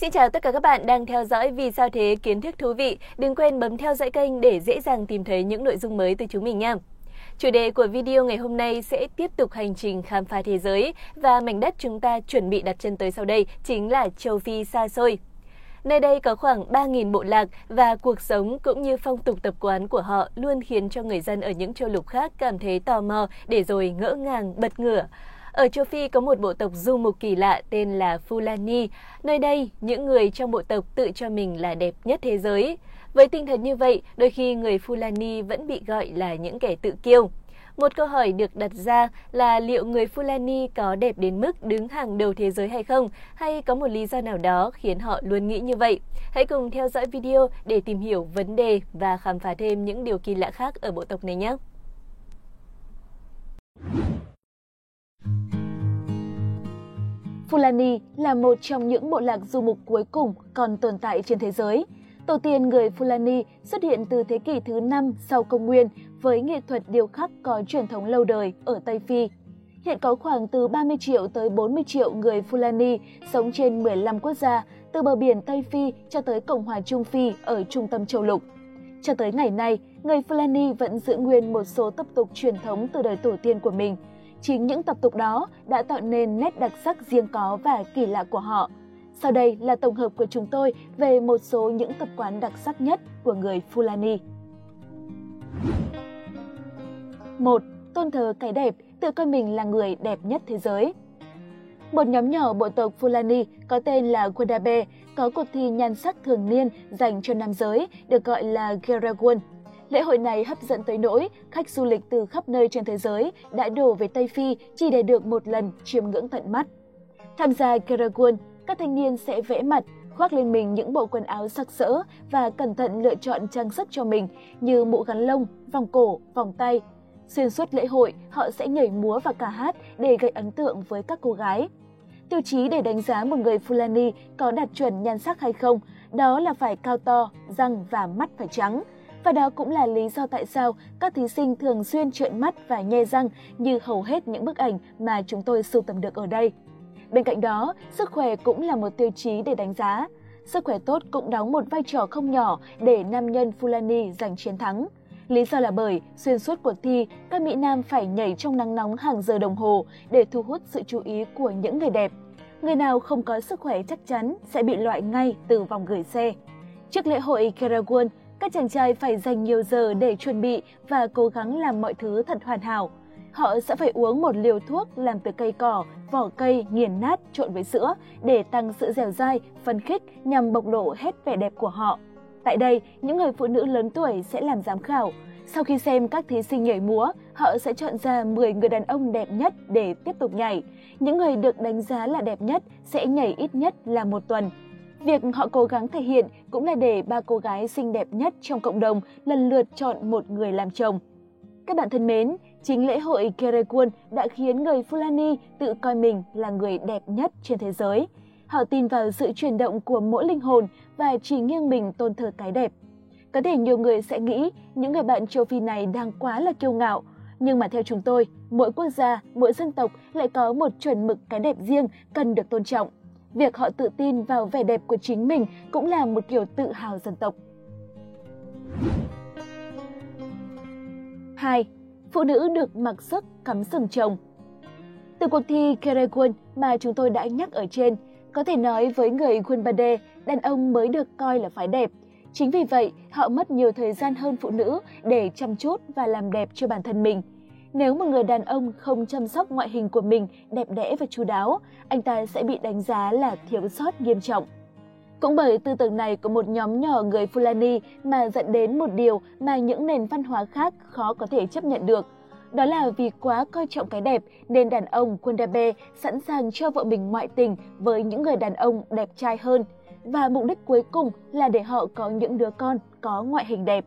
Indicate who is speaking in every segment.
Speaker 1: Xin chào tất cả các bạn đang theo dõi Vì sao thế kiến thức thú vị. Đừng quên bấm theo dõi kênh để dễ dàng tìm thấy những nội dung mới từ chúng mình nha. Chủ đề của video ngày hôm nay sẽ tiếp tục hành trình khám phá thế giới và mảnh đất chúng ta chuẩn bị đặt chân tới sau đây chính là châu Phi xa xôi. Nơi đây có khoảng 3.000 bộ lạc và cuộc sống cũng như phong tục tập quán của họ luôn khiến cho người dân ở những châu lục khác cảm thấy tò mò để rồi ngỡ ngàng, bật ngửa. Ở châu Phi có một bộ tộc du mục kỳ lạ tên là Fulani. Nơi đây, những người trong bộ tộc tự cho mình là đẹp nhất thế giới. Với tinh thần như vậy, đôi khi người Fulani vẫn bị gọi là những kẻ tự kiêu. Một câu hỏi được đặt ra là liệu người Fulani có đẹp đến mức đứng hàng đầu thế giới hay không, hay có một lý do nào đó khiến họ luôn nghĩ như vậy? Hãy cùng theo dõi video để tìm hiểu vấn đề và khám phá thêm những điều kỳ lạ khác ở bộ tộc này nhé.
Speaker 2: Fulani là một trong những bộ lạc du mục cuối cùng còn tồn tại trên thế giới. Tổ tiên người Fulani xuất hiện từ thế kỷ thứ 5 sau công nguyên với nghệ thuật điêu khắc có truyền thống lâu đời ở Tây Phi. Hiện có khoảng từ 30 triệu tới 40 triệu người Fulani sống trên 15 quốc gia, từ bờ biển Tây Phi cho tới Cộng hòa Trung Phi ở trung tâm châu lục. Cho tới ngày nay, người Fulani vẫn giữ nguyên một số tập tục truyền thống từ đời tổ tiên của mình – Chính những tập tục đó đã tạo nên nét đặc sắc riêng có và kỳ lạ của họ. Sau đây là tổng hợp của chúng tôi về một số những tập quán đặc sắc nhất của người Fulani. 1. Tôn thờ cái đẹp, tự coi mình là người đẹp nhất thế giới. Một nhóm nhỏ bộ tộc Fulani có tên là Guadabe có cuộc thi nhan sắc thường niên dành cho nam giới được gọi là Geragun Lễ hội này hấp dẫn tới nỗi khách du lịch từ khắp nơi trên thế giới đã đổ về Tây Phi chỉ để được một lần chiêm ngưỡng tận mắt. Tham gia Karagun, các thanh niên sẽ vẽ mặt, khoác lên mình những bộ quần áo sặc sỡ và cẩn thận lựa chọn trang sức cho mình như mũ gắn lông, vòng cổ, vòng tay. Xuyên suốt lễ hội, họ sẽ nhảy múa và ca hát để gây ấn tượng với các cô gái. Tiêu chí để đánh giá một người Fulani có đạt chuẩn nhan sắc hay không, đó là phải cao to, răng và mắt phải trắng – và đó cũng là lý do tại sao các thí sinh thường xuyên trợn mắt và nhe răng như hầu hết những bức ảnh mà chúng tôi sưu tầm được ở đây. Bên cạnh đó, sức khỏe cũng là một tiêu chí để đánh giá. Sức khỏe tốt cũng đóng một vai trò không nhỏ để nam nhân Fulani giành chiến thắng. Lý do là bởi xuyên suốt cuộc thi, các Mỹ Nam phải nhảy trong nắng nóng hàng giờ đồng hồ để thu hút sự chú ý của những người đẹp. Người nào không có sức khỏe chắc chắn sẽ bị loại ngay từ vòng gửi xe. Trước lễ hội Karagun, các chàng trai phải dành nhiều giờ để chuẩn bị và cố gắng làm mọi thứ thật hoàn hảo. Họ sẽ phải uống một liều thuốc làm từ cây cỏ, vỏ cây nghiền nát trộn với sữa để tăng sự dẻo dai, phấn khích nhằm bộc lộ hết vẻ đẹp của họ. Tại đây, những người phụ nữ lớn tuổi sẽ làm giám khảo. Sau khi xem các thí sinh nhảy múa, họ sẽ chọn ra 10 người đàn ông đẹp nhất để tiếp tục nhảy. Những người được đánh giá là đẹp nhất sẽ nhảy ít nhất là một tuần. Việc họ cố gắng thể hiện cũng là để ba cô gái xinh đẹp nhất trong cộng đồng lần lượt chọn một người làm chồng. Các bạn thân mến, chính lễ hội Kerekun đã khiến người Fulani tự coi mình là người đẹp nhất trên thế giới. Họ tin vào sự chuyển động của mỗi linh hồn và chỉ nghiêng mình tôn thờ cái đẹp. Có thể nhiều người sẽ nghĩ những người bạn châu Phi này đang quá là kiêu ngạo, nhưng mà theo chúng tôi, mỗi quốc gia, mỗi dân tộc lại có một chuẩn mực cái đẹp riêng cần được tôn trọng việc họ tự tin vào vẻ đẹp của chính mình cũng là một kiểu tự hào dân tộc. 2. Phụ nữ được mặc sức cắm sừng chồng Từ cuộc thi Keregun mà chúng tôi đã nhắc ở trên, có thể nói với người Gunbade, đàn ông mới được coi là phái đẹp. Chính vì vậy, họ mất nhiều thời gian hơn phụ nữ để chăm chút và làm đẹp cho bản thân mình – nếu một người đàn ông không chăm sóc ngoại hình của mình đẹp đẽ và chú đáo, anh ta sẽ bị đánh giá là thiếu sót nghiêm trọng. Cũng bởi tư tưởng này của một nhóm nhỏ người Fulani mà dẫn đến một điều mà những nền văn hóa khác khó có thể chấp nhận được. Đó là vì quá coi trọng cái đẹp nên đàn ông Kundabe sẵn sàng cho vợ mình ngoại tình với những người đàn ông đẹp trai hơn. Và mục đích cuối cùng là để họ có những đứa con có ngoại hình đẹp.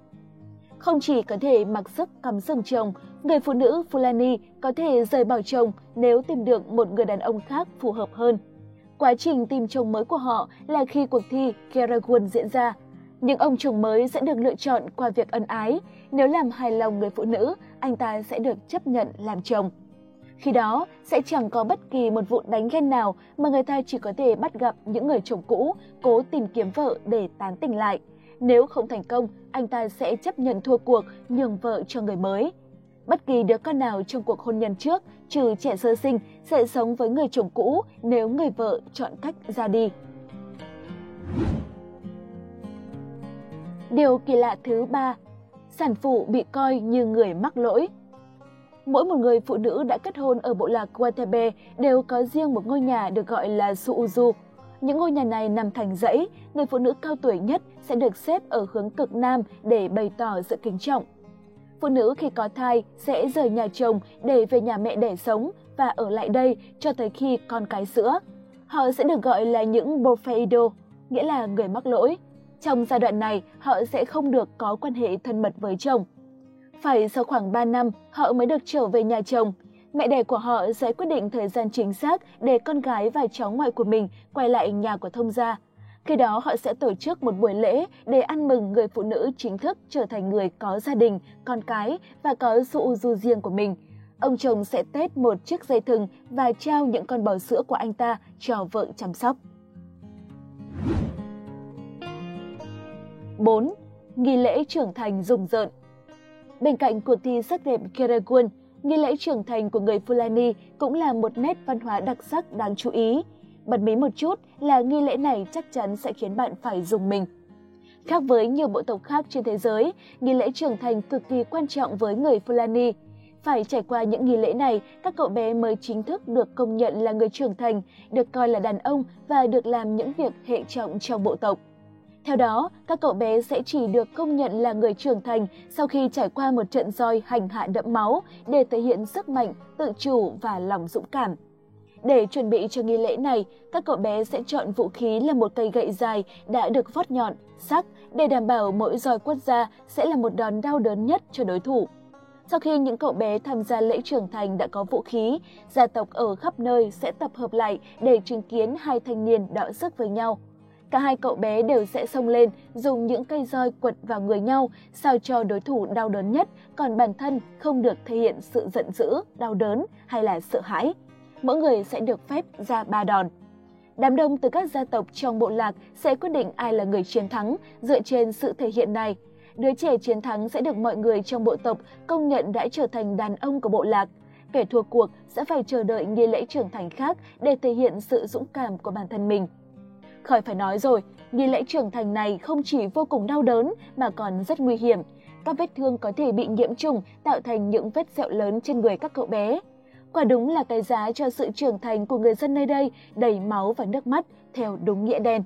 Speaker 2: Không chỉ có thể mặc sức cắm sừng chồng, người phụ nữ Fulani có thể rời bỏ chồng nếu tìm được một người đàn ông khác phù hợp hơn. Quá trình tìm chồng mới của họ là khi cuộc thi Keragun diễn ra. Những ông chồng mới sẽ được lựa chọn qua việc ân ái. Nếu làm hài lòng người phụ nữ, anh ta sẽ được chấp nhận làm chồng. Khi đó, sẽ chẳng có bất kỳ một vụ đánh ghen nào mà người ta chỉ có thể bắt gặp những người chồng cũ cố tìm kiếm vợ để tán tỉnh lại. Nếu không thành công, anh ta sẽ chấp nhận thua cuộc nhường vợ cho người mới. Bất kỳ đứa con nào trong cuộc hôn nhân trước, trừ trẻ sơ sinh, sẽ sống với người chồng cũ nếu người vợ chọn cách ra đi. Điều kỳ lạ thứ ba, sản phụ bị coi như người mắc lỗi. Mỗi một người phụ nữ đã kết hôn ở bộ lạc Guatebe đều có riêng một ngôi nhà được gọi là Suuzu. Những ngôi nhà này nằm thành dãy, người phụ nữ cao tuổi nhất sẽ được xếp ở hướng cực nam để bày tỏ sự kính trọng. Phụ nữ khi có thai sẽ rời nhà chồng để về nhà mẹ đẻ sống và ở lại đây cho tới khi con cái sữa. Họ sẽ được gọi là những Bofeido, nghĩa là người mắc lỗi. Trong giai đoạn này, họ sẽ không được có quan hệ thân mật với chồng. Phải sau khoảng 3 năm, họ mới được trở về nhà chồng. Mẹ đẻ của họ sẽ quyết định thời gian chính xác để con gái và cháu ngoại của mình quay lại nhà của thông gia. Khi đó họ sẽ tổ chức một buổi lễ để ăn mừng người phụ nữ chính thức trở thành người có gia đình, con cái và có dụ du riêng của mình. Ông chồng sẽ tết một chiếc dây thừng và trao những con bò sữa của anh ta cho vợ chăm sóc. 4. Nghi lễ trưởng thành rùng rợn Bên cạnh cuộc thi sắc đẹp Keragun, nghi lễ trưởng thành của người Fulani cũng là một nét văn hóa đặc sắc đáng chú ý. Bật mí một chút là nghi lễ này chắc chắn sẽ khiến bạn phải dùng mình. Khác với nhiều bộ tộc khác trên thế giới, nghi lễ trưởng thành cực kỳ quan trọng với người Fulani. Phải trải qua những nghi lễ này, các cậu bé mới chính thức được công nhận là người trưởng thành, được coi là đàn ông và được làm những việc hệ trọng trong bộ tộc. Theo đó, các cậu bé sẽ chỉ được công nhận là người trưởng thành sau khi trải qua một trận roi hành hạ đẫm máu để thể hiện sức mạnh, tự chủ và lòng dũng cảm. Để chuẩn bị cho nghi lễ này, các cậu bé sẽ chọn vũ khí là một cây gậy dài đã được vót nhọn, sắc để đảm bảo mỗi roi quất ra sẽ là một đòn đau đớn nhất cho đối thủ. Sau khi những cậu bé tham gia lễ trưởng thành đã có vũ khí, gia tộc ở khắp nơi sẽ tập hợp lại để chứng kiến hai thanh niên đọ sức với nhau. Cả hai cậu bé đều sẽ xông lên, dùng những cây roi quật vào người nhau, sao cho đối thủ đau đớn nhất, còn bản thân không được thể hiện sự giận dữ, đau đớn hay là sợ hãi. Mỗi người sẽ được phép ra ba đòn. Đám đông từ các gia tộc trong bộ lạc sẽ quyết định ai là người chiến thắng dựa trên sự thể hiện này. Đứa trẻ chiến thắng sẽ được mọi người trong bộ tộc công nhận đã trở thành đàn ông của bộ lạc. Kẻ thua cuộc sẽ phải chờ đợi nghi lễ trưởng thành khác để thể hiện sự dũng cảm của bản thân mình. Khỏi phải nói rồi, nghi lễ trưởng thành này không chỉ vô cùng đau đớn mà còn rất nguy hiểm. Các vết thương có thể bị nhiễm trùng tạo thành những vết sẹo lớn trên người các cậu bé. Quả đúng là cái giá cho sự trưởng thành của người dân nơi đây đầy máu và nước mắt theo đúng nghĩa đen.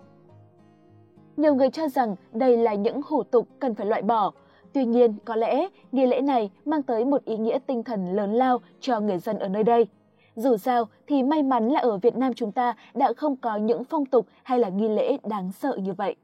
Speaker 2: Nhiều người cho rằng đây là những hủ tục cần phải loại bỏ. Tuy nhiên, có lẽ nghi lễ này mang tới một ý nghĩa tinh thần lớn lao cho người dân ở nơi đây. Dù sao thì may mắn là ở Việt Nam chúng ta đã không có những phong tục hay là nghi lễ đáng sợ như vậy.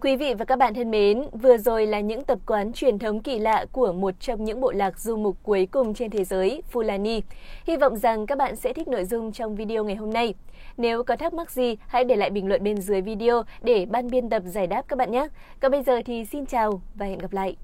Speaker 1: Quý vị và các bạn thân mến, vừa rồi là những tập quán truyền thống kỳ lạ của một trong những bộ lạc du mục cuối cùng trên thế giới, Fulani. Hy vọng rằng các bạn sẽ thích nội dung trong video ngày hôm nay. Nếu có thắc mắc gì, hãy để lại bình luận bên dưới video để ban biên tập giải đáp các bạn nhé. Còn bây giờ thì xin chào và hẹn gặp lại.